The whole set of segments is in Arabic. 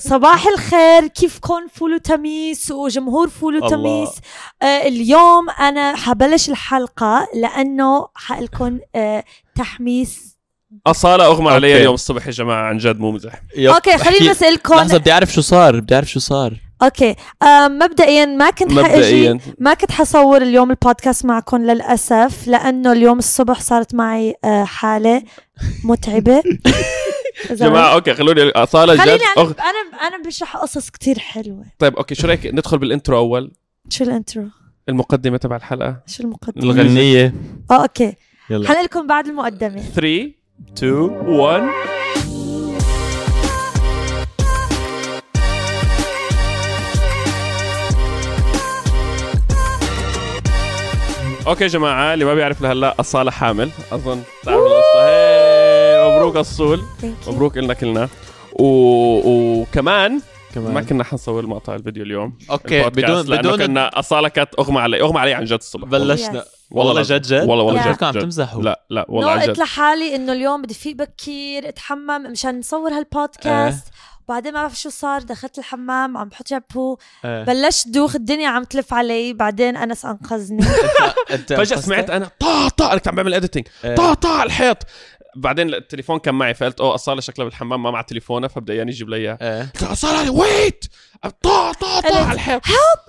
صباح الخير كيفكم فول وتميس وجمهور فول والله. تميس؟ آه اليوم أنا حبلش الحلقة لأنه حقلكم آه تحميس. أصالة أغمى علي. اليوم الصبح يا جماعة عن جد مو مزح. okay خليني اسالكم لحظة بدي أعرف شو صار بدي أعرف شو صار. okay. آه مبدئيا ما كنت حاجي مبدئيا. ما كنت حصور اليوم البودكاست معكم للأسف لأنه اليوم الصبح صارت معي آه حالة متعبة. إذا جماعة okay خلوني أصالة جد. خليني. أنا أنا أنا بشرح قصص كتير حلوة. طيب okay شو رأيك ندخل بال intro أول؟ شو ال intro؟ المقدمة تبع الحلقة. شو المقدمة؟ الغنية. آه okay. يلا. حنقلكم بعد المقدمة. 3 2 1 okay يا جماعة اللي ما بيعرف لهلا أصالة حامل. أظن تعرفوا القصة. مبروك الصول. مبروك لنا كلنا. و... وكمان ما كمان كنا حنصور مقطع الفيديو اليوم. okay بدون لأنه بدون كنا أصالة كانت أغمى علي أغمى علي عن جد الصبح. بلشنا. والله. جد جد؟ والله والله. جد عم جد. تمزحوا لا لا والله عن قلت جد لحالي إنه اليوم بدي فيق بكير اتحمم مشان نصور هالبودكاست. وبعدين ما بعرف شو صار دخلت الحمام عم بحط شامبو. آه. بلشت دوخ الدنيا عم تلف علي. بعدين أنس أنقذني. فجأة سمعت أنا طا طا أنا كنت عم بعمل editing. طا طا على الحيط. بعدين التليفون كان معي فقلت أوه اصاله شكلها بالحمام ما مع تليفونها فبدأ يعني يجيب لي إياه. آه. قلت له اصاله wait طا طا طا على الحيط. help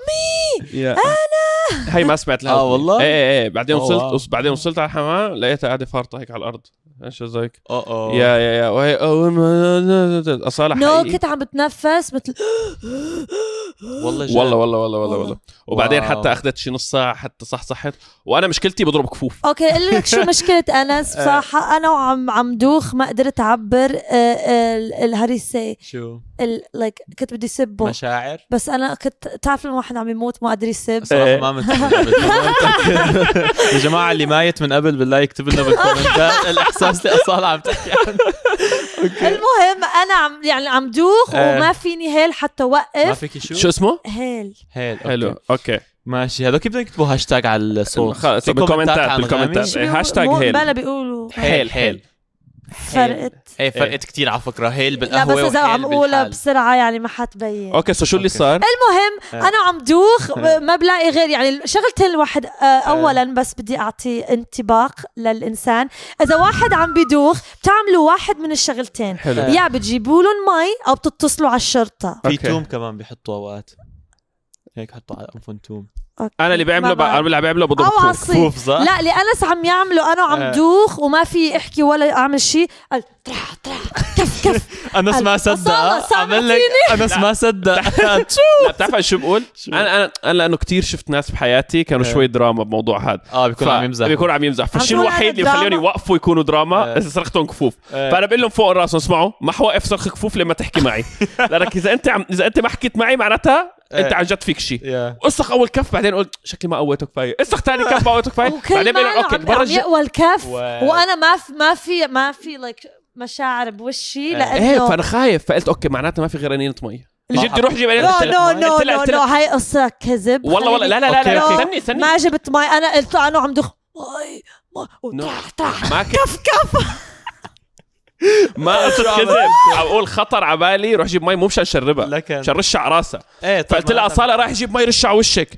me أنا هي ما سمعت لها. آه والله؟ إيه إيه إيه. بعدين wow. وصلت بعدين وصلت على الحمام لقيتها قاعدة فارطة هيك على الأرض. إيش زيك؟ أوه. اوه يا يا يا. وهي أول ما- اصاله no كنت عم بتنفس مثل والله جد والله والله والله والله والله. وبعدين wow. حتى أخذت شي نص ساعة حتى صحصحت وأنا مشكلتي بضرب كفوف. okay أقول لك شو مشكلة أنس؟ بصراحه أنا وعم عم دوخ ما قدرت أعبر الهريسه شو؟ like كنت بدي سبه. مشاعر؟ بس أنا كنت تعرف لما واحد عم يموت ما قادر يسب صراحة. ما. يا جماعة اللي مايت من قبل بالله يكتب لنا بالكومنتات. الإحساس اللي أصالة عم تحكي عنه. المهم أنا عم يعني عم دوخ آه. وما فيني هيل حتى ما وقف فيكي شو؟ شو اسمه؟ هيل. هيل حلو حلو أوكي. ماشي هذول كيف بدهم يكتبوا هاشتاج على الصوت؟ بالكومنتات بالكومنتات؟ هاشتاج هيل. بلا بيقولوا. حيل حيل فرقت إيه فرقت كتير على فكرة هيل لا بالقهوه بس إذا عم أقولها. بسرعة يعني ما حتبين أوكي سو شو اللي. صار؟ المهم آه. أنا عم دوخ ما بلاقي غير يعني شغلتين الواحد آه، اولا بس بدي أعطي انطباق للإنسان إذا واحد عم بدوخ بتعملوا واحد من الشغلتين حلو. يا بتجيبوا لهم مي أو بتتصلوا على الشرطة في. توم كمان بيحطوا أوقات هيك حطوا على انفهم توم okay. أنا اللي بعمله. أنا اللي بعمله بضرب كفوف صح؟ لا اللي انس عم يعمله أنا وعم آه. دوخ وما في احكي ولا اعمل شيء قال ترا ترا كف كف انس ما صدق عمل لك انس ما صدق لا بتعرف شو بقول؟ أنا أنا أنا لأنه كثير شفت ناس بحياتي كانوا إيه. شوي دراما بموضوع هذا آه بيكون عم يمزح بيكون عم يمزح عم فالشيء الوحيد اللي بخليهم؟ يوقفوا يكونوا دراما إيه. إذا صرختهم كفوف. فأنا بقول لهم فوق راسهم اسمعوا ما حوقف صرخ كفوف لما تحكي معي لأنك إذا أنت عم إذا أنت ما حكيت معي معناتها انت إيه. عن جد فيك شيء اسخ اول كف بعدين قلت شكلي ما قويته كفايه اسخ ثاني كف ما قويته كفايه بعدين بقول okay المره عم الجايه يقوى الكف. وأنا ما في ما في ما في like مشاعر بوشي إيه. لأنه إيه فأنا خايف. فقلت okay معناتها ما في غير قنينة مي جبت روح جيب no no no no no هاي قصة كذب. والله والله لا لا لا, لا, استني استني. ما جبت مي أنا قلت له أنا عم دوخ مي مي طرح ما كف كف. ما قلت كذب. عم أقول خطر على بالي روح جيب مي مو مشان شربها. لكن مشان رشها على راسها إيه طب فقلت لها أصالة راح يجيب مي رشها على وشك.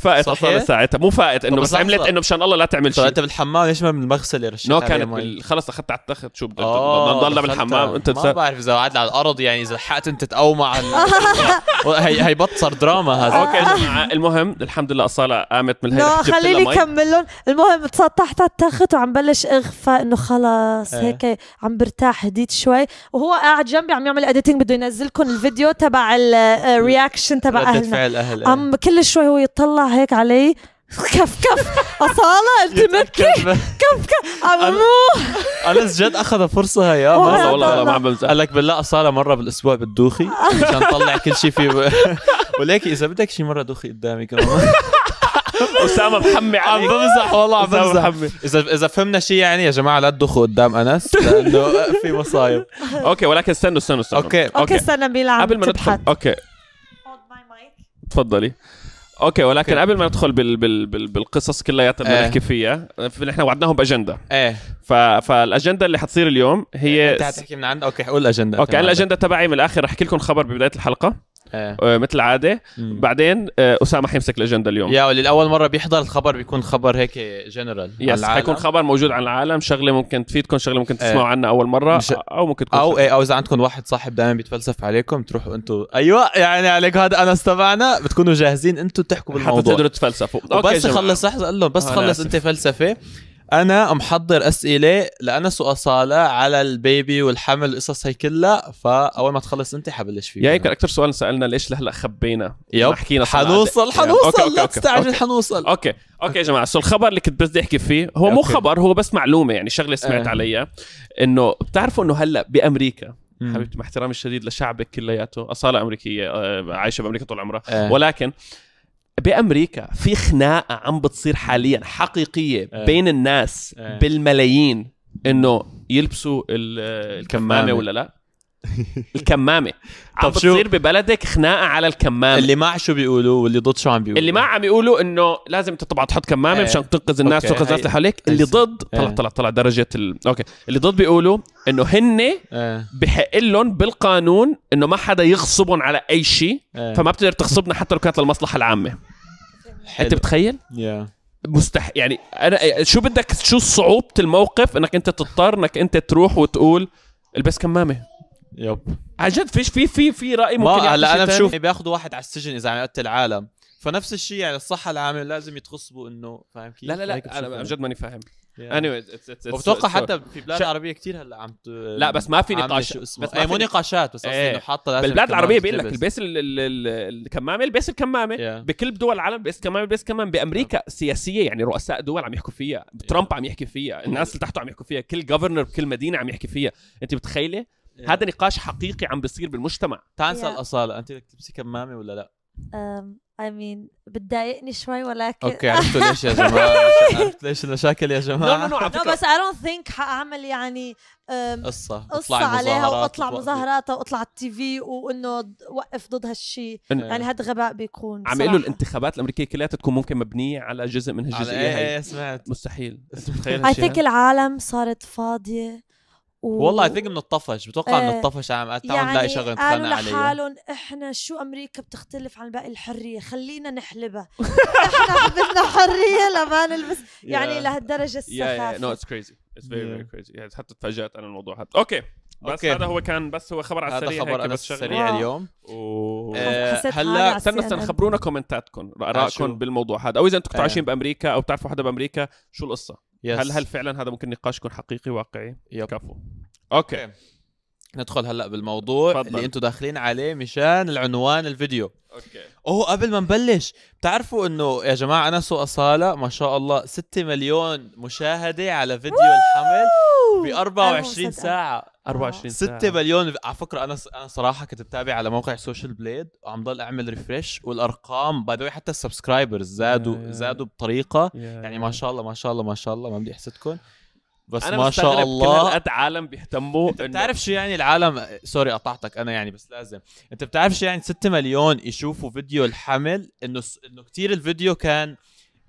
فقت صحيح؟ اصاله ساعتها. مو فقت إنه بس عملت. إنه مشان الله لا تعمل شيء. انت بالحمام ليش ما من المغسله رشيت نو عليها كانت؟ بال- خلص أخذت على التخت. شو بدنا آه، نضلنا دخلتها. بالحمام. أنت ما بعرف إذا قعدت على الأرض يعني إذا لحقت أنت تقومع ال- هي هي بطل دراما هذا. أوكي يا جماعة. المهم الحمد لله أصالة قامت من لها خليني. كمل لهم. المهم تسطحت على التخت وعم بلش اغفى إنه خلص. إيه. هيك عم برتاح هديت شوي. وهو قاعد جنبي عم يعمل editing بده ينزل لكم الفيديو تبع reaction تبع ردة أهلنا. فعل أهل عم كل شوي هو يطلع هيك علي. كف كف. أصالة أنت مكي. كف كف. عم أنا- أموت انس جد أخذ فرصة هي؟ والله والله طلع. ما عم بمزح قال لك بالله أصالة مرة بالأسبوع بتدوخي عشان نطلع كل شيء في وليكي إذا بدك شي مرة دوخي قدامي كمان. أسامة محمي عم عليك. بمزح والله عم أسامة بمزح. محمي. إذا إذا فهمنا شيء يعني يا جماعة لا تدوخوا قدام أنس لأنه في مصايب. okay ولكن استنوا استنوا استنوا. أوكي. أوكي استنى بيلا عم قبل ما ندخل okay. تفضلي. okay ولكن. قبل ما ندخل بال بال بال بالقصص كلياتها اللي إيه. نحكي فيها نحن وعدناهم بأجندة. إيه. ف... فالأجندة اللي حتصير اليوم هي أنت حتحكي من عند okay قول الأجندة. okay أنا الأجندة تبعي من الآخر رح أحكي لكم خبر ببداية الحلقة. إيه. آه، مثل العاده مم. بعدين آه، أسامة حيمسك الأجندة اليوم. يا واللي لأول مرة بيحضر الخبر بيكون خبر هيك general yes حيكون خبر موجود عن العالم شغلة ممكن تفيدكم شغلة ممكن إيه. تسمعوا عنها أول مرة مش- أو ممكن تكون أو إيه أو إذا عندكم واحد صاحب دائما بيتفلسف عليكم تروحوا أنتم أيوه يعني عليك هذا انس تبعنا بتكونوا جاهزين أنتم تحكوا حتى بالموضوع تقدروا تتفلسفوا وبس جماعة. خلص لحظه قال لهم بس أنا خلص. انت فلسفة أنا محضر أسئلة لانس واصاله على البيبي والحمل القصص هي كلها فأول ما تخلص أنت حبلش فيه يا هيك أكثر سؤال سألنا ليش لهلأ خبينا yep حكينا. حنوصل حنوصل لا تستعجل. حنوصل okay okay يا جماعة so الخبر اللي كنت بس بدي أحكي فيه هو مو. خبر هو بس معلومة يعني شغلة سمعت آه. عليها إنه بتعرفوا إنه هلأ بأمريكا. حبيبتي مع احترامي الشديد لشعبك كلياته أصالة أمريكية آه، عايشة بأمريكا طول عمرها آه. ولكن بأمريكا في خناقة عم بتصير حاليا حقيقية آه. بين الناس آه. بالملايين إنه يلبسوا ال- الكمامة. ولا لا الكمامة. عم بتصير ببلدك خناقة على الكمامة. اللي مع شو بيقولوا واللي ضد شو عم بيقولوا. اللي ما عم يقولوا إنه لازم انت طبعا تحط كمامة إيه. مشان تنقذ الناس. تنقذ الناس هي- اللي حواليك اللي ضد طلع إيه. طلع طلع درجة ال... okay. اللي ضد بيقولوا إنه هن آه. بحق لهم بالقانون إنه ما حدا يغصبهم على أي شيء آه. فما بتقدر تغصبنا حتى لو كانت للمصلحة العامة. حلو. أنت بتخيل؟ يا مستح يعني أنا شو بدك؟ شو صعوبة الموقف إنك أنت تضطر إنك أنت تروح وتقول البس كمامة؟ يب. عن جد فيش في في في رأي ممكن هلا أنا؟ بشوف بياخذوا واحد على السجن إذا عم يقتل العالم فنفس الشيء يعني الصحة العامة لازم يتغصبوا إنه فاهم كيف؟ لا لا لا أنا. عن جد ماني فاهم. Anyway it's, it's, it's, وبتوقع حتى في بلاد عربية كتير هلا عم ت... لا بس ما في نقاش بس في مو نقاشات بس قصدي إيه. إنه حاطة لازم بالبلاد العربية بيقول لك تتلبس. البس ال- ال- ال- الكمامة البس الكمامة. Yeah. بكل دول العالم بس كمامة بس كمامة. بأمريكا سياسية يعني رؤساء دول عم يحكوا فيها. ترامب عم يحكي فيها. الناس اللي تحته عم يحكوا فيها. كل governor بكل مدينة عم يحكي فيها. أنت متخيلة؟ Yeah. هذا نقاش حقيقي عم بيصير بالمجتمع. تعال نسال Yeah. اصاله أنت بدك تلبسي كمامة ولا لا؟ um, I mean بتضايقني شوي ولكن okay عرفتوا ليش يا جماعة. عرفت ليش المشاكل يا جماعة؟ No فكرة. بس I don't think حأعمل يعني um, قصة. قصة اطلعي عليها مظاهرات وأطلع وتوقفي. مظاهرات وأطلع على التي في وإنه وقف ضد هالشيء يعني هذا غباء بيكون عم. يقولوا الانتخابات الأمريكية كلها تكون ممكن مبنية على جزء من هالجزئيه إيه هي إيه سمعت. مستحيل. I هالشيء think العالم صارت فاضية. و... والله اي ثينك إنه الطفش بتوقع إنه إيه. الطفش عم تعال يعني نلاقي شغله قالوا نتخانق عليها لحالهم إحنا شو أمريكا بتختلف عن باقي الحرية خلينا نحلبها إحنا بدنا حرية لما نلبس يعني Yeah. لهالدرجه السخافة no it's crazy it's very Yeah. very crazy حتى تفاجأت أنا الموضوع هذا okay بس okay. هذا هو كان بس هو خبر على هذا السريع خبر هيك أنا بس شغلة. سريع wow. اليوم و... آه، هلا على استنى. استنى خبرونا comment اتكم؟ ارائكم بالموضوع هذا أو إذا أنتم كنتوا آه. عايشين بأمريكا أو بتعرفوا حدا بأمريكا شو القصة yes. هل هل فعلا هذا ممكن نقاش يكون حقيقي واقعي yep. كفو okay ندخل هلأ بالموضوع تفضل. اللي أنتم داخلين عليه مشان العنوان الفيديو. okay. oh قبل ما نبلش بتعرفوا إنه يا جماعة انس واصاله ما شاء الله 6 مليون مشاهدة على فيديو الحمل ب 24 مصدقة. ساعة. 24 ساعة. 6 مليون على فكرة أنا أنا صراحة كنت بتابع على موقع Social Blade وعم ضل أعمل refresh والأرقام by the حتى ال subscribers زادوا. زادوا بطريقة. يعني ما شاء الله ما شاء الله ما شاء الله ما بدي أحسدكم. بس ما شاء الله. هالقد عالم بيهتموا أنت بتعرف شو يعني العالم؟ sorry قطعتك أنا يعني بس لازم. أنت بتعرف شو يعني 6 مليون يشوفوا فيديو الحمل؟ إنه. إنه كثير الفيديو كان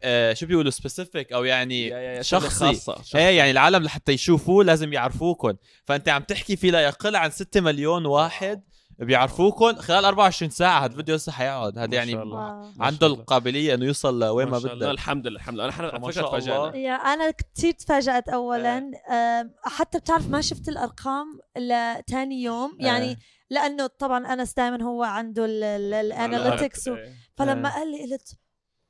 آه شو بيقولوا specific أو يعني يا- يا- شخصي. خاصة شخصي. إيه يعني العالم لحتى يشوفوه لازم يعرفوكم فأنت عم تحكي في لا يقل عن 6 مليون واحد. بيعرفوكم خلال 24 ساعة هذا الفيديو لسه حيقعد هذا ما يعني شاء الله. ما عنده. القابلية إنه يوصل لوين ما. بدك الحمد لله الحمد لله أنا شاء تفاجأنا الله. يا أنا كثير تفاجأت اولا أم، حتى بتعرف ما شفت الأرقام لتاني يوم يعني آه. لأنه طبعا أنس دائما هو عنده ال analytics إيه. فلما قال لي قلت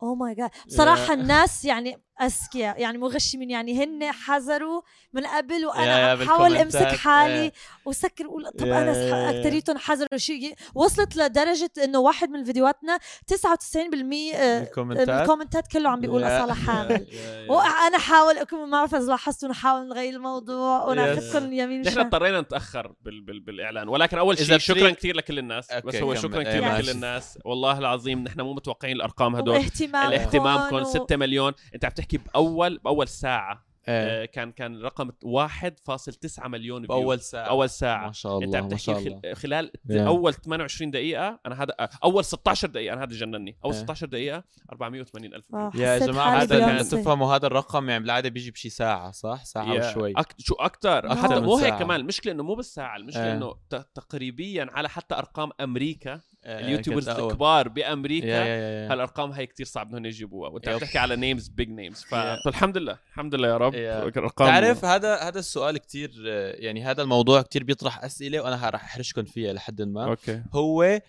oh my God بصراحة الناس يعني اذكياء يعني مغشمين. يعني هن حذروا من قبل وأنا عم بحاول امسك. حالي إيه. وسكر. أقول طب يا- أنا اكثريتهم حذروا شيء. وصلت لدرجة إنه واحد من فيديوهاتنا 99% آه، الكومنتات الكومنتات كله عم بيقول أصالة حامل. وأنا حاول أكون ما بعرف إذا لاحظتوا نحاول نغير الموضوع. وناخذكم يمين نحن اضطرينا نتأخر بال بال بالإعلان. ولكن أول شيء شكرا كثير لكل الناس. بس هو. شكرا إيه، كثير. لكل الناس. والله العظيم نحن مو متوقعين الأرقام هدول. واهتمامكم. الاهتمامكم و- 6 مليون. أنت عم تحكي باول بأول ساعة إيه. آه، كان كان رقم 1.9 مليون فيو بأول ساعة اول ساعة ما شاء انت الله عم ما تحكي شاء الله خل... خلال Yeah. أول 28 دقيقة أنا هذا أول 16 دقيقة أنا هذا جنني أول Yeah. 16 دقيقة 480 ألف آه، يا جماعة هذا كان بيونسي. تفهموا هذا الرقم يعني بالعادة بيجي بشي ساعة صح ساعة يا- وشوي أك... شو أكثر حتى مو هيك. كمان المشكلة انه مو بالساعة المشكلة إيه. إنه ت... تقريبيا على حتى أرقام أمريكا آه، ال YouTubers كنت أقول. الكبار بأمريكا يا يا يا. هالأرقام هي كتير صعب إنهم يجيبوها وأنت عم. تحكي على names big names Yeah. فالحمد لله الحمد لله يا رب Yeah. ارقام تعرف هذا هذا السؤال كتير آه، يعني هذا الموضوع كتير بيطرح أسئلة وأنا راح أحرجكم فيها لحد ما okay هو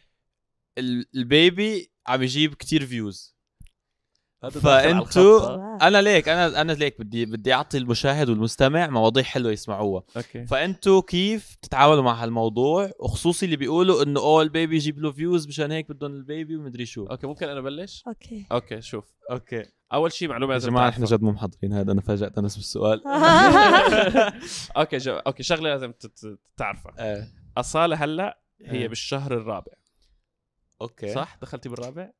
ال- ال baby عم يجيب كتير views فانتوا. أنا ليك أنا أنا ليك بدي بدي أعطي المشاهد والمستمع مواضيع حلوة يسمعوها. okay. فانتوا كيف تتعاملوا مع هالموضوع؟ وخصوصي اللي بيقولوا إنه oh ال baby يجيب له views مشان هيك بدهم ال baby ومدري شو. okay ممكن أنا ابلش okay. okay شوف. okay. أول شيء معلومة يا لازم جماعة. إحنا جد مو محضرين هذا أنا فاجأت أنا بالسؤال. okay جو... okay شغلة لازم تت- تعرفها. اصاله هلأ هي آه. بالشهر الرابع. okay. صح؟ دخلتي بالرابع؟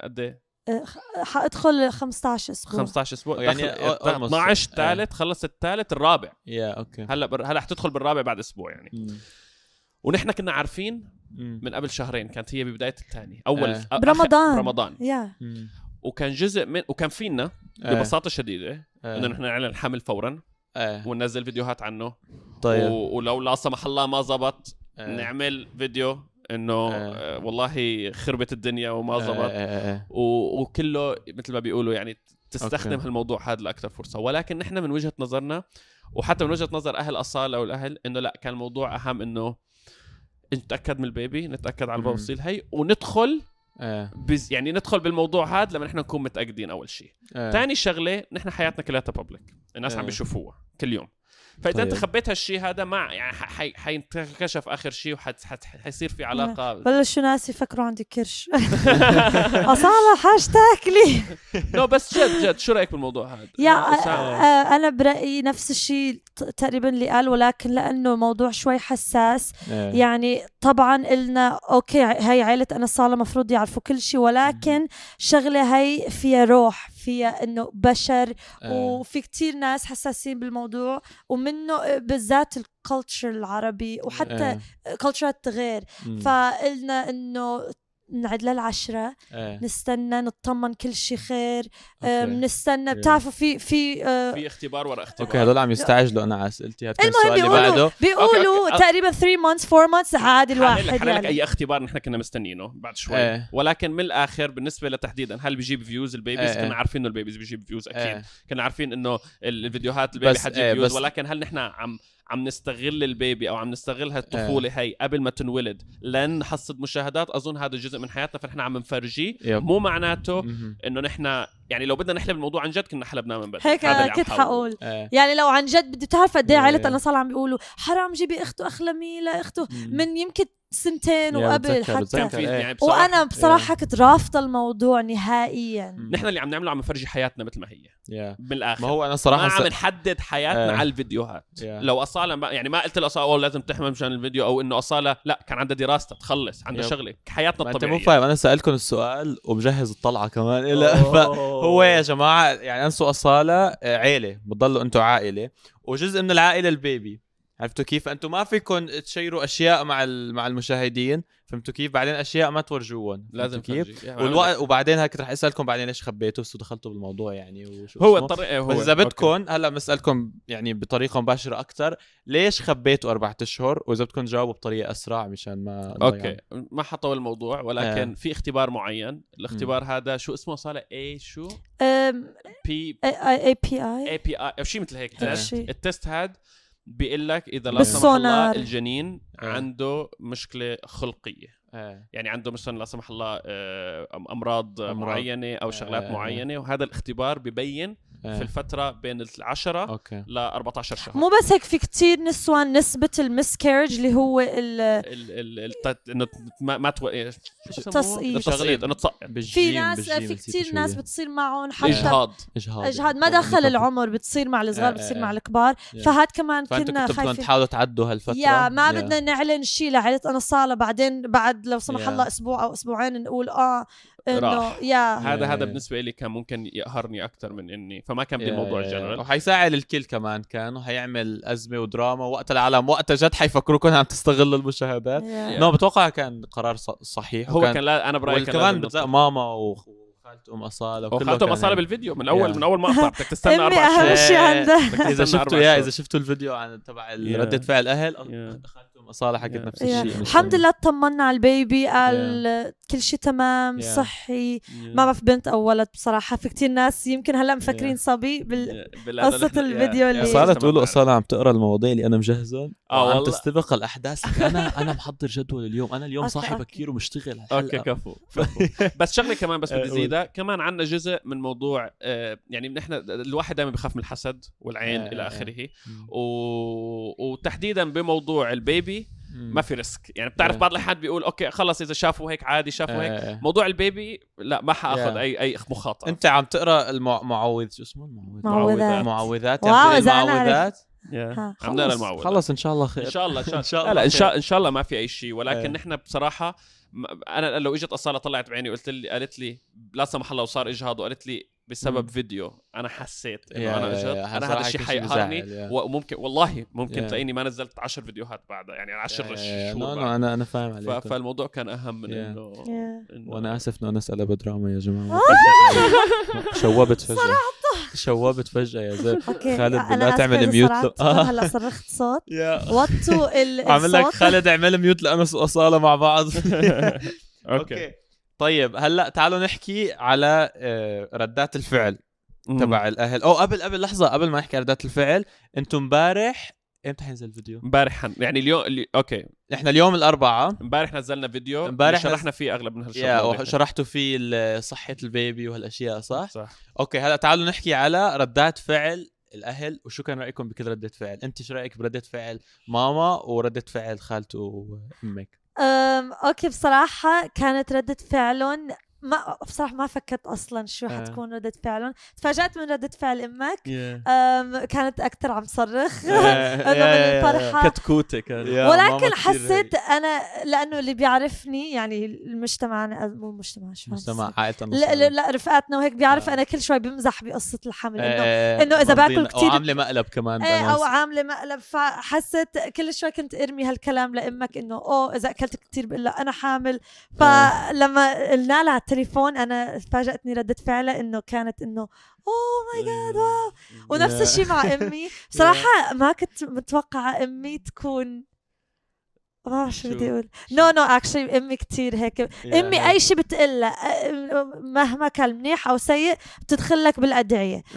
قد إيه؟ حأدخل 15 أسبوع 15 أسبوع يعني يعني almost- 12 آه. ثالث خلص الثالث الرابع يا okay هلا بر... هلا حتدخل بالرابع بعد أسبوع يعني. ونحن كنا عارفين. من قبل شهرين كانت هي ببداية الثاني أول آه. أ- آخر- برمضان. برمضان يا. وكان جزء من وكان فينا آه. ببساطة شديدة آه. إنه نحن نعلن الحمل فورا آه. وننزل فيديوهات عنه طيب و... ولو لا سمح الله ما زبط آه. نعمل فيديو إنه آه. آه. والله خربت الدنيا وما آه، زبط آه، آه، آه. و... وكله مثل ما بيقولوا يعني تستخدم أوكي. هالموضوع هذا لأكثر فرصة ولكن نحن من وجهة نظرنا وحتى من وجهة نظر أهل اصاله والاهل إنه لا كان الموضوع أهم إنه نتأكد من البيبي نتأكد على. البوصيل هي وندخل آه. بس يعني ندخل بالموضوع هذا لما نحن نكون متأكدين أول شيء آه. ثاني شغلة نحن حياتنا كلها public الناس آه. عم بيشوفوها كل يوم فإذا أنت طيب. خبيت هالشيء هذا مع يعني حينكشف آخر شيء وحيصير في علاقة بلشوا ناس يفكروا عندي كرش أصالة حاجتك لي no بس جد جد شو رأيك بالموضوع هذا؟ يا أنا برأيي نفس الشيء تقريبا اللي قال ولكن لأنه موضوع شوي حساس آه. يعني طبعا إلنا okay هاي عائله أنس وأصالة مفروض يعرفوا كل شيء ولكن شغلة هي فيها روح فيها إنه بشر آه. وفي كتير ناس حساسين بالموضوع ومنه بالذات ال culture العربي وحتى آه. culture ات غير. فقلنا إنه نعد للعشرة آه. نستنى نطمن كل شيء خير okay. أم، نستنى Yeah. بتعرفوا في في آه، في اختبار ورا اختبار okay هدول عم يستعجلوا أنا على أسئلتي المهم السؤال اللي بيقولوا بعده بيقولوا okay، okay. تقريبا 3 months 4 months عادي الواحد حنقول لك يعني أي اختبار نحن كنا مستنينه بعد شوي إيه. ولكن من الآخر بالنسبة لتحديدا هل بيجيب views ال babies إيه. كنا عارفين إنه ال babies بيجيب views أكيد آه. كنا عارفين إنه ال- الفيديوهات البيبي حتجيب إيه، views بس- ولكن هل نحن عم عم نستغل البيبي أو عم نستغل هالطفوله هي قبل ما تنولد لن نحصد مشاهدات أظن هذا جزء من حياتنا فنحن عم نفرجيه. مو معناته. إنه نحن يعني لو بدنا نحلب الموضوع عن جد كنا حلبناه من بدري هيك عم كنت. حقول آه. يعني لو عن جد بدي تعرف قد إيه. عائله أنس وأصالة عم بيقولوا حرام جيبي أخته أخلمي لأخته مم. من يمكن سنتين وقبل بتذكر- حتى. إيه. يعني وأنا بصراحه كنت رافضة الموضوع نهائيا. نحن اللي عم نعمله عم نفرجي حياتنا مثل ما هي. يا. بالآخر. ما هو أنا ما صراحة عم س... نحدد حياتنا آه. على الفيديوهات. يا. لو أصالة ما يعني ما قلت لأصالة والله لازم تحمل مشان الفيديو. أو إنه أصالة لا كان عندها دراستها تخلص عندها يب. شغلة. حياتنا ما أنت الطبيعية. مو فاهم. أنا سألكم السؤال ومجهز الطلعة كمان. لا. فهو يا جماعة يعني أنسوا أصالة آه، عيلة. بتضلوا أنتم عائلة. وجزء من العائلة البيبي. عرفتوا كيف؟ أنتم ما فيكم share وا أشياء مع ال- مع المشاهدين فهمتوا كيف؟ بعدين أشياء ما تورجوهم لازم كيف. يعني والوقت وبعدين هيك رح أسألكم بعدين ليش خبيتوا؟ بس دخلتوا بالموضوع يعني وشو هو. الطريقة هو. بس اذا. بدكم هلأ بسألكم يعني بطريقة مباشرة أكثر ليش خبيتوا أربعة أشهر؟ وإذا بدكم تجاوبوا بطريقة أسرع مشان ما. okay. ما حطوا الموضوع ولكن آه. في اختبار معين. الاختبار هذا شو اسمه؟ صار اي شو؟ بي اي بي اي اي بي اي أو شيء مثل هيك. ال test هاد بيقول لك إذا لا سمح الله. الجنين آه. عنده مشكلة خلقية آه. يعني عنده مثلا لا سمح الله آه، أمراض أمراض. معينة أو شغلات آه. معينة وهذا الاختبار ببين. في الفترة بين ال 10 okay. ل 14 شهر. مو بس هيك في كتير نسوان نسبة ال miscarriage اللي هو ال ال إنه ما ما تو... إيه،؟ تصقيط. التصقيط إنه تسقط في ناس في كتير ناس بتصير معهم حتى إجهاض. إجهاض. ما دخل العمر بتصير مع الصغار بتصير مع الكبار. فهاد كمان كنا خايفين. تحاولوا تعدوا هالفترة؟ يا ما بدنا نعلن شيء لعائلة أنا صالة بعدين بعد لو سمح. الله أسبوع أو أسبوعين نقول آه انه راح. يا هذا هذا إيه. بالنسبة لي كان ممكن يقهرني أكثر من اني فما كان بدي يا- الموضوع يا- جنرال وحيساعد الكل كمان كان وحيعمل أزمة ودراما وقت العالم وقتها جد حيفكروكم عم تستغلوا المشاهدات. no بتوقع كان قرار ص- صحيح هو كان لا أنا برأيي كان كمان. ماما و- وخالته أم أصالة كان مصاري هيك. بالفيديو من اول يا. من أول مقطع بدك تستنى أربع اهم شهور شيء عندها إذا شفتوا يا. إذا شفتوا الفيديو عن تبع. ردة فعل أهل يا. حكت يا. نفس. الشيء الحمد لله اطمنا على البيبي قال كل شيء تمام Yeah. صحي ما بعرف بنت أو ولد بصراحة في كتير ناس يمكن هلأ مفكرين Yeah. صبي يا- الفيديو اللي- صارت تقولوا. أصالة عم تقرأ المواضيع اللي أنا مجهزهم آه وعم والله. تستبق الأحداث أنا أنا محضر جدول اليوم أنا اليوم صاحي. بكير ومشتغل okay كفو كفو بس شغلة كمان بس بدي قول. زيدها كمان عندنا جزء من موضوع آه، يعني نحن الواحد دائما بخاف من الحسد والعين آه، إلى آه. آخره و... وتحديدا بموضوع البيبي ما في risk يعني بتعرف آه. بعض الأحيان بيقول okay خلص إذا شافوا هيك عادي شافوا هيك آه. موضوع البيبي لا ما حأخذ. أي أي مخاطرة أنت عم تقرأ المعوذ شو اسمه المعوذ معوذات. معوذات wow، يعني إذا ها، عم نقرا خلص- إن شاء الله خير إن شاء الله إن شاء إن شاء الله لا إن. شاء إن شاء الله ما في أي شيء ولكن إيه. نحن بصراحة م- أنا لو إجت أصالة طلعت بعيني وقلت لي قالت لي لا سمح الله وصار إجهاض وقالت لي بسبب مم. فيديو. أنا حسيت إنه يا- أنا يا- اجهض يا، أنا هذا الشيء حيقهرني. وممكن والله ممكن. تلاقيني ما نزلت 10 فيديوهات بعدها يعني 10 آه، شهور no بعد. أنا أنا فاهم ف- عليك. فالموضوع كان أهم من Yeah. انه وأنا آسف إنه أنا اسال بدراما يا جماعة. شوبت فجأة. شوبت فجأة يا زلمة. okay خالد بالله آسفة تعمل mute آه. هلا صرخت صوت. وطوا ال- عامل لك الصوت؟ خالد اعمل mute لأنس واصاله مع بعض. okay. طيب هلأ تعالوا نحكي على آه، ردات الفعل. تبع الأهل أو قبل قبل لحظة قبل ما نحكي ردات الفعل أنتم امبارح إمتى حينزل الفيديو؟ امبارح يعني اليوم اللي... okay إحنا اليوم الاربعاء امبارح نزلنا فيديو امبارح شرحنا فيه أغلب من هالشغلات وشرحتوا فيه صحة البيبي وهالأشياء صح؟ صح okay هلأ تعالوا نحكي على ردات فعل الأهل وشو كان رأيكم بكل ردة فعل أنت شو رأيك بردة فعل ماما وردة فعل خالته وأمك أوكي بصراحة كانت ردة فعلهم ما بصراحة ما فكرت أصلا شو آه. حتكون ردة فعلهم. تفاجأت من ردة فعل أمك. Yeah. كانت أكثر عم تصرخ انه من الفرحة. كتكوتة كان يا ماما ولكن حسيت أنا لأنه اللي بيعرفني يعني المجتمع مو المجتمع شو مجتمع؟ عائلة لا, لا, لا رفقاتنا وهيك بيعرف آه. أنا كل شوي بمزح بقصة الحمل انه انه إنه إذا باكل كتير- وعامله مقلب كمان بأنس. أو عاملة مقلب. فحست كل شوي كنت أرمي هالكلام لأمك إنه أوه إذا أكلت كثير بقول لها أنا حامل. فلما قلنا لها التليفون أنا فاجأتني ردة فعلها إنه كانت إنه oh my god wow ونفس. الشيء مع أمي بصراحه ما كنت متوقعة أمي تكون ما بعرف شو؟ بدي أقول no no actually أمي كتير هيك يا أمي. أي شيء بتقلها مهما كان منيح أو سيء بتدخل لك بالأدعية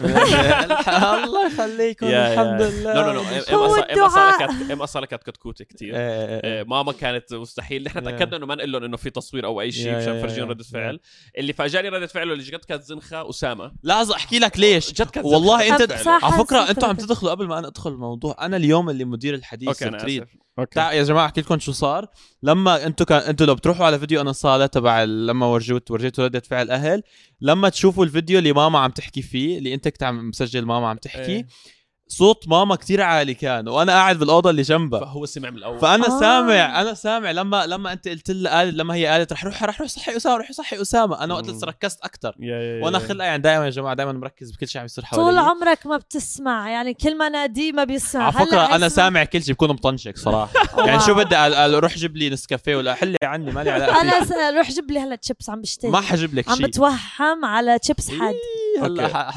الله يخليكم. الحمد لله لا لا لا هو ام. اصاله كانت أم اصاله كانت كتكوتة كثير إيه، إيه. ماما كانت مستحيل نحن. تأكدنا إنه ما نقول لهم إنه في تصوير أو أي شيء مشان يا- ردة. فعل اللي فاجأني ردة فعله اللي جد كانت زنخة أسامة لحظة أحكي لك ليش جد كانت والله أنت على فكرة نسيت أنتم عم. تدخلوا قبل ما أنا أدخل الموضوع أنا اليوم اللي مدير الحديث أوكي okay تع... يا جماعة أحكي لكم شو صار لما أنتم كان أنتم لو بتروحوا على فيديو أنس وأصالة تبع لما ورجوت ورجيتوا ردة فعل أهل لما تشوفوا الفيديو اللي ماما عم تحكي فيه اللي أنت كنت عم مسجل ماما عم تحكي إيه. صوت ماما كتير عالي كان وأنا قاعد بالأوضة اللي جنبها. فهو سمع من الأول. فأنا آه. سامع أنا سامع لما لما أنت قلت لها قالت لما هي قالت رح روح رح روح صحي أسامة رح صحي أسامة. أنا وقت. ركزت أكثر وأنا يا. خلقه يعني دائما يا جماعة دائما مركز بكل شيء عم يصير طول حوالي عمرك ما بتسمع يعني كل ما ناديه ما بيسمع. على فكرة أنا. سامع كل شيء بكون مطنشك صراحة. يعني شو. بدي قال- قال روح جيب لي نسكافيه ولا حلي عني مالي علاقة أنا روح جيب لي هلا تشيبس عم بشتهي ما حجيب لك عم شيء. بتوهم على تشيبس حد هلا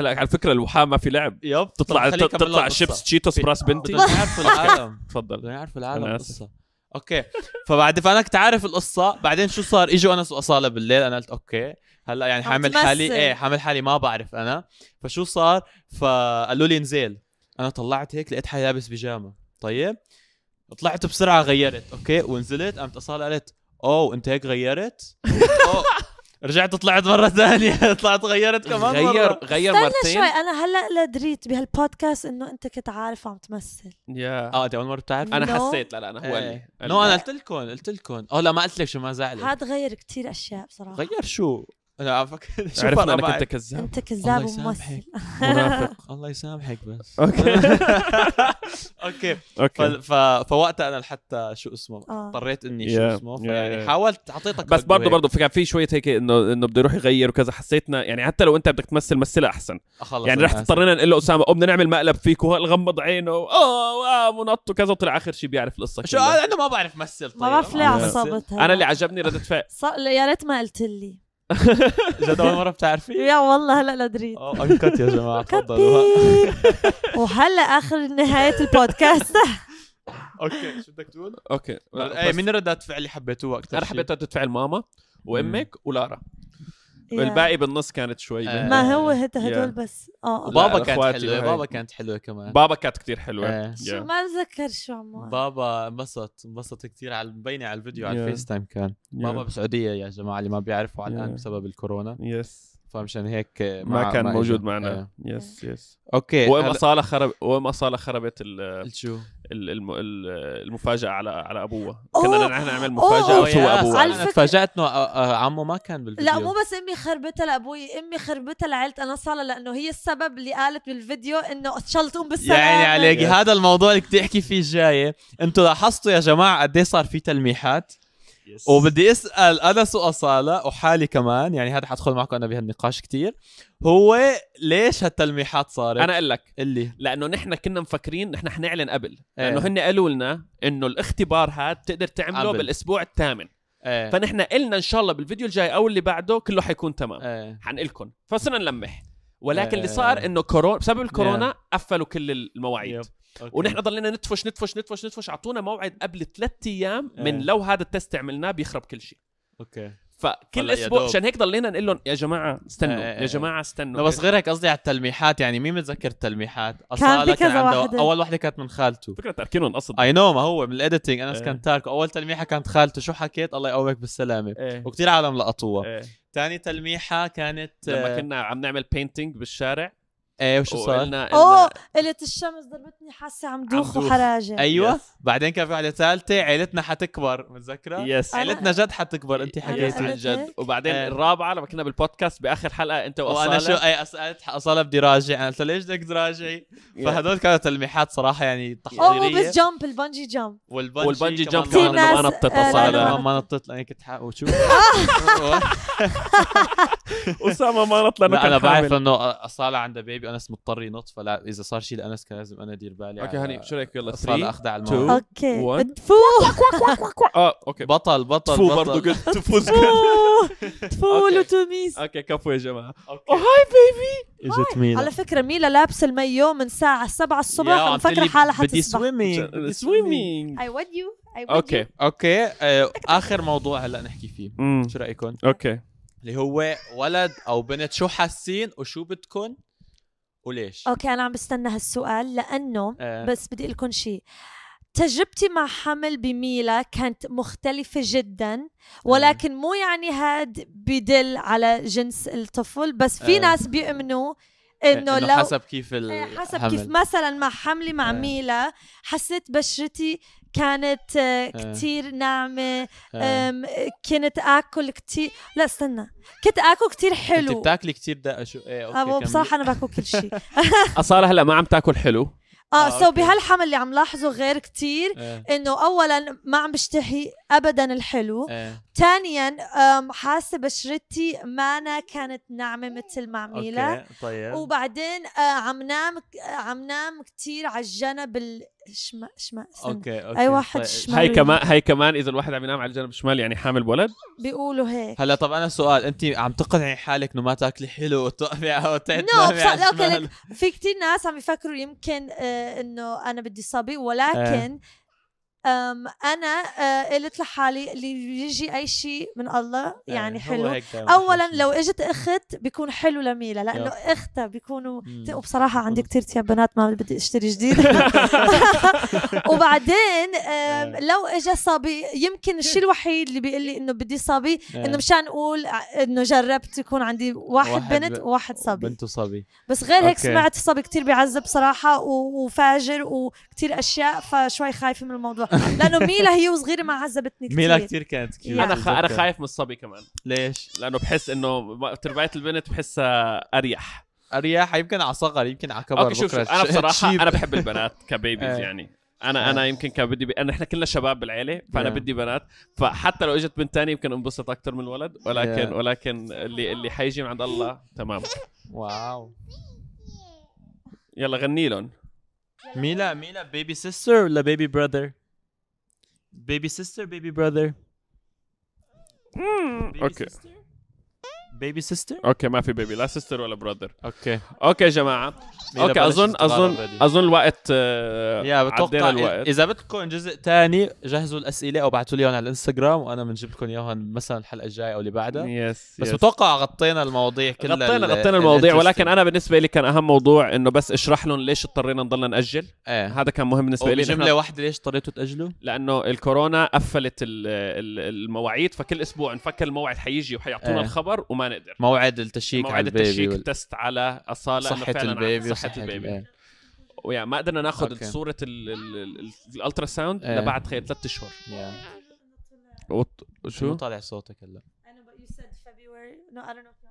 هلا. على فكرة الوحام ما في لعب. yep. تطلع تطلع. chips Cheetos براس بنتي. بدهم يعرفوا العالم. تفضل. بدهم يعرفوا العالم. القصة okay. فبعد فأنا كنت عارف القصة. بعدين شو صار؟ إجوا انس واصاله بالليل. أنا قلت okay. هلا يعني حامل. حالي. إيه حامل حالي. ما بعرف أنا. فشو صار؟ فقالوا لي انزل. أنا طلعت هيك لقيت حالي لابس بيجامة. طيب. طلعت بسرعة غيرت. okay. ونزلت. قامت أصالة قالت oh أنت هيك غيرت؟ oh. رجعت طلعت مرة ثانية. طلعت غيرت كمان غير مرة. غير استنى مرتين. شوي أنا هلأ لا دريت بهالبودكاست إنه أنت كنت عارف عم تمثل. yeah. آه انت أول مرة بتعرف. أنا No. حسيت لا لا أنا هو إيه. قال no. أنا قلت لكم قلت لكم. آه لا ما قلت لك شو ما زعلت. هاد غير كتير أشياء بصراحة. غير شو؟ أنا عم فكر شوف عرفنا أنا إنك. أنت كذاب أنت كذاب وممثل. منافق الله يسامحك بس أوكي أوكي. أوكي ف... فوقتها أنا لحتى شو اسمه آه. اضطريت إني. شو اسمه yeah. حاولت أعطيتك بس برضه. برضه في كان في شوية هيك إنه إنه بده يروح يغير وكذا حسيتنا يعني حتى لو أنت بدك تمثل مثلها أحسن يعني رح آسف. اضطرينا نقول له أسامة بدنا نعمل مقلب فيك وغمض عينه آه آه، منط وكذا وطلع آخر شيء بيعرف القصة شو. أنا ما بعرف مثل طيب ما بعرف ليه بعرف أمثل. عصبت أنا اللي عجبني ردة فعل. يا ريت ما قلت لي جد اول مرة بتعرفي yeah والله هلا لا دريت آه انكت يا جماعة تفضلوا. وهلا آخر نهاية البودكاست. okay شو بدك تقول؟ okay. أي مين ردات فعل اللي حبيتوها أكثر أنا حبيت ردة فعل ماما وأمك ولارا. yeah. الباقي بالنص كانت شوي آه. ما هو هد- هدول. بس آه بابا لا، كانت حلوة. بابا كانت حلوة كمان بابا كانت كتير حلوة إيه. شو. ما بتذكر شو عمار بابا انبسط انبسط كثير على مبينه على الفيديو على. ال FaceTime كان بابا بالسعوديه يا جماعة اللي ما بيعرفوا على الآن. بسبب الكورونا yes فمشان هيك ما كان. موجود معنا إيه. yes yes okay وام هلا- اصاله خرب وام اصاله خربت ال- شو ال- الم- ال- المفاجأة على على ابوها أوه. كنا نحن نعمل. مفاجأة يا ابوها على أنا تفاجات انه آه، آه، عمو ما كان بالفيديو لا مو بس أمي خربتها لأبوي أمي خربتها لعيلة أنا صالة لأنه هي السبب اللي قالت بالفيديو إنه ان شاء الله تقوم يا عيني عليك Yes. هذا الموضوع اللي بدي احكي فيه الجاي أنتوا لاحظتوا يا جماعة قد إيه صار في تلميحات وبدي أسأل انس واصاله وحالي كمان يعني هذا حدخل معكم أنا بهالنقاش كتير. هو ليش هالتلميحات صارت؟ أنا أقول لك. اللي. لأنه نحن كنا مفكرين نحن حنعلن قبل. إيه. لأنه هن قالوا لنا إنه الاختبار هذا بتقدر تعمله قبل. بالأسبوع الثامن. إيه. فنحن قلنا إن شاء الله بالفيديو الجاي أو اللي بعده كله حيكون تمام. إيه. حنقلكم. فصرنا نلمح. ولكن اللي إيه. صار إنه كورونا بسبب الكورونا قفلوا كل المواعيد. yep. okay. ونحن ضلينا نتفش نتفش نتفش نتفش أعطونا موعد قبل ثلاث أيام من إيه. لو هذا ال test عملناه بيخرب كل شيء okay فكل أسبوع. عشان هيك ضلينا نقول لهم يا جماعة استنوا إيه، إيه، يا جماعة استنوا لا بس غير هيك قصدي على التلميحات يعني مين متذكر التلميحات؟ أصالة كان عنده واحدة. أول وحده كانت من خالته فكرة تركينهم قصد I know ما هو من ال editing أنا إيه. كان تاركه أول تلميحة كانت خالته شو حكيت الله يقومك بالسلامة إيه. وكثير عالم لقطوها. ثاني تلميحة كانت لما آه، كنا عم نعمل painting بالشارع إيه وشو صار؟ وقلنا oh قلنا قلت الشمس ضربتني حاسة عم دوخ. وحراجة أيوه Yes. بعدين كان في وحده ثالثة عيلتنا حتكبر متذكرة؟ يس أنا- عيلتنا جد حتكبر انت حكيتي عن جد. وبعدين إيه. الرابعة لما كنا بالبودكاست بآخر حلقة أنت وأنا شو واصاله اي سالت أصالة بدي راجع أنا قلت ليش بدك تراجعي؟ فهدول كانوا تلميحات صراحة يعني أوه تحضيريه بس جامب البنجي جامب والبنجي والبنجي جامب كمان انه ما نطت آه، أصالة ما نطيت لأني كنت حق وشو أسامة ما نط لأنه أنا بعرف. إنه أصالة عندها بيبي انس مضطر ينط فلا إذا صار شيء لأنس كان لازم أنا ادير بالي أوكي على هني شو رأيك؟ يلا اصاله 3 أخدع two. الموضوع. أوكي. تفو آه أوكي. بطل بطل تفو برضه قلت تفوز. تفو أوكي. لوتوميس. أوكي كفو يا جماعة. أوكي. هاي بيبي إجت مينا على فكرة ميلا لابسة المايو من ساعة 7 الصبح لي حالها بدي حتسبح سويمينج سويمينج you. I would أوكي you. أوكي. آه، آخر موضوع هلأ نحكي فيه. شو رايكم أوكي. اللي هو ولد أو بنت شو حاسين وشو بدكم وليش أوكي أنا عم بستنى هالسؤال لأنه آه. بس بدي لكم شيء تجربتي مع حمل بميلا كانت مختلفة جدا ولكن مو يعني هاد بدل على جنس الطفل بس في آه. ناس بيؤمنوا إنه لو حسب كيف إيه، حسب الحمل. كيف مثلا مع حملي مع آه. ميلا حسيت بشرتي كانت آه، آه. كتير ناعمة آه. أم، كنت آكل كتير لا استنى كنت آكل كتير حلو بتاكلي كتير دقه شو إيه أوكي. بصراحة أنا باكل كل شيء اصاله هلا ما عم تاكل حلو آه آه، so okay. بهالحمل اللي عم لاحظه غير كتير إيه إنه اولا ما عم بشتهي ابدا الحلو. إيه. ثانيا حاسة بشرتي مانا كانت ناعمة مثل ميلا okay طيب. وبعدين عم نام عم نام كتير على الجنب الشمال شمال. okay okay. أي واحد طيب. شمال هاي كمان هاي كمان إذا الواحد عم ينام على الجنب الشمال يعني حامل ولد بيقولوا هيك. هلا طب أنا سؤال أنت عم تقنعي حالك إنه ما تاكلي حلو وتوقفي على no تنامي بص- في كتير ناس عم يفكروا يمكن آه إنه أنا بدي صبي ولكن أم أنا آه قلت لحالي اللي يجي أي شيء من الله يعني إيه، حلو اولا. لو إجت أخت بيكون حلو لميلا لأنه أختها بيكونوا. وبصراحة عندي كتير ثياب بنات ما بدي أشتري جديد وبعدين إيه. لو اجى صبي يمكن الشيء الوحيد اللي بيقول لي إنه بدي صبي إيه. إنه مشان أقول ع- إنه جربت يكون عندي واحد, واحد بنت وواحد صبي بنت وصبي بس غير هيك. سمعت الصبي كتير بيعذب صراحة وفاجر وكتير أشياء فشوي خايفة من الموضوع لأنه ميلا هي وصغيرة ما عذبتني كثير ميلا كثير كانت cute أنا خ... أنا خايف من الصبي كمان ليش؟ لأنه بحس إنه تربايه البنت بحسها أريح أرياح يمكن على صغر يمكن على كبر okay شوف بكرة شوف أنا بصراحة تشيب. أنا بحب البنات ك babies إيه. يعني أنا آه. أنا يمكن كان بدي ب... انا إحنا كلنا شباب بالعيلة فأنا Yeah. بدي بنات فحتى لو إجت بنت تانية يمكن انبسط أكثر من الولد ولكن Yeah. ولكن اللي اللي حيجي من عند الله تمام wow يلا غني لهم ميلا ميلا baby sister ولا baby brother؟ baby sister baby brother okay baby sister okay ما في baby لا sister ولا brother okay okay يا جماعة okay اظن اظن. أظن الوقت آه، yeah عدينا بتوقع الوقت. إذا بدكم جزء تاني جهزوا الأسئلة أو ابعتوا لي إياهم على الإنستغرام وأنا بنجيب لكم إياهم مثلا الحلقة الجاية أو اللي بعدها. yes بس yes. بتوقع غطينا المواضيع كلها غطينا غطينا المواضيع ال- ولكن أنا بالنسبة لي كان أهم موضوع إنه بس اشرح لهم ليش اضطرينا نضلنا نأجل. إيه. هذا كان مهم بالنسبة لي. بجمله نحن- واحدة ليش اضطريتوا تأجلوا؟ لأنه الكورونا قفلت ال- ال- المواعيد فكل أسبوع نفكر الموعد حيجي وحيعطونا إيه. الخبر وما نقدر موعد التشيك على موعد البيبي التشيك وال- التست على أصالة صحة فعلاً ال baby صحه وصحة ال baby. ويعني ما قدرنا ناخذ okay. صورة ال- ال- ال- ال ultrasound إيه. لبعد تخيل ثلاث اشهر. وط- شو شو؟ طالع صوتك هلا I know, but you said February. No, I don't know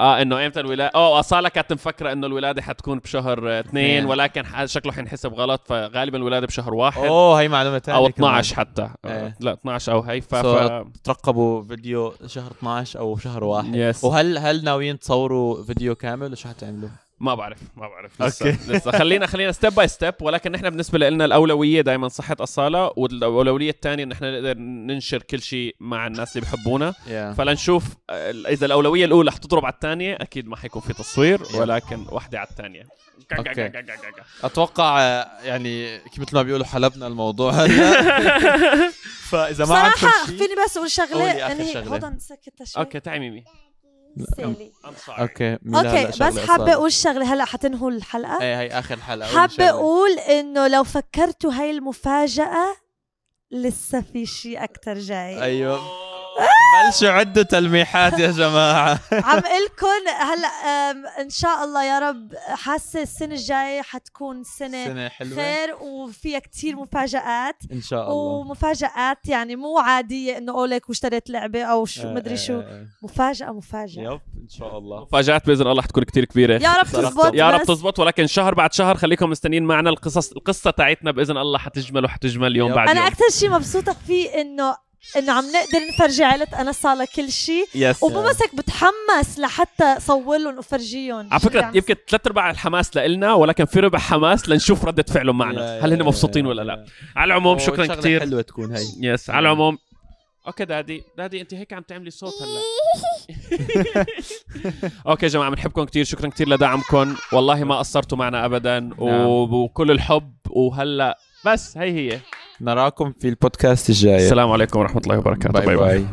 آه إنه إمتى الولاده آه اصاله كانت مفكرة إنه الولادة حتكون بشهر آه، اثنين. ولكن شكله حينحسب غلط فغالبا الولادة بشهر واحد oh هي معلومة ثانية أو 12 حتى آه، إيه. لا 12 أو هي ف, So, ف... ترقبوا فيديو شهر 12 أو شهر واحد yes وهل هل ناويين تصوروا فيديو كامل ولا شو حتعملوا؟ ما بعرف ما بعرف. لسه okay. لسه. خلينا خلينا step by step ولكن نحن بالنسبة لنا الأولوية دائما صحة اصاله والأولوية الثانية إن إحنا نقدر ننشر كل شيء مع الناس اللي بيحبونا. yeah فلنشوف آه، إذا الأولوية الأولى حتضرب على الثانية أكيد ما حيكون في تصوير Yeah. ولكن واحدة على الثانية. okay. أتوقع آه، يعني كيف مثل ما بيقولوا حلبنا الموضوع. هلا فإذا ما عندكم شيء فيني بس أقول انهي شغلة. hold on سكت شوي okay تعي ميمي. سالي. okay ميلا okay بس حابة أصلاً. أقول شغلة هلا حتنهوا الحلقة إيه هي آخر حلقة شغلة. أقول إنه لو فكرتوا هاي المفاجأة لسه في شيء أكثر جاي أيوه بلشوا عدوا تلميحات يا جماعة. عم لكم هلأ إن شاء الله يا رب حاسة السنة الجاية حتكون سنة, سنة حلوة. خير وفيها كتير مفاجآت. إن شاء الله. ومفاجآت يعني مو عادية إنه اقولك واشتريت لعبة أو شو آه، مدري شو. آه، آه. مفاجأة مفاجأة. يب إن شاء الله. مفاجآت بإذن الله حتكون كتير كبيرة. يا رب. تزبط يا رب تزبط ولكن شهر بعد شهر خليكم مستنيين معنا القصص القصة تاعتنا بإذن الله حتجمل وحتجمل يوم يب. بعد أنا يوم. أكثر شيء مبسوطة فيه إنه انه عم نقدر نفرجي عائلة أنس وأصالة كل شيء yes ومو بس هيك بتحمس لحتى صور لهم وفرجيهم. على فكرة يمكن ثلاث أرباع الحماس لإلنا ولكن في ربع حماس لنشوف ردة فعلهم معنا. هل هن مبسوطين ولا لا. على العموم شكرا كثير حلوة تكون هي yes على العموم. okay daddy daddy أنت هيك عم تعملي صوت هلا. okay يا جماعة بنحبكم كثير شكرا كثير لدعمكم. والله ما قصرتوا معنا ابدا. و- نعم. وكل الحب. وهلأ بس هي هي. نراكم في البودكاست الجاي. السلام عليكم ورحمة الله وبركاته. bye bye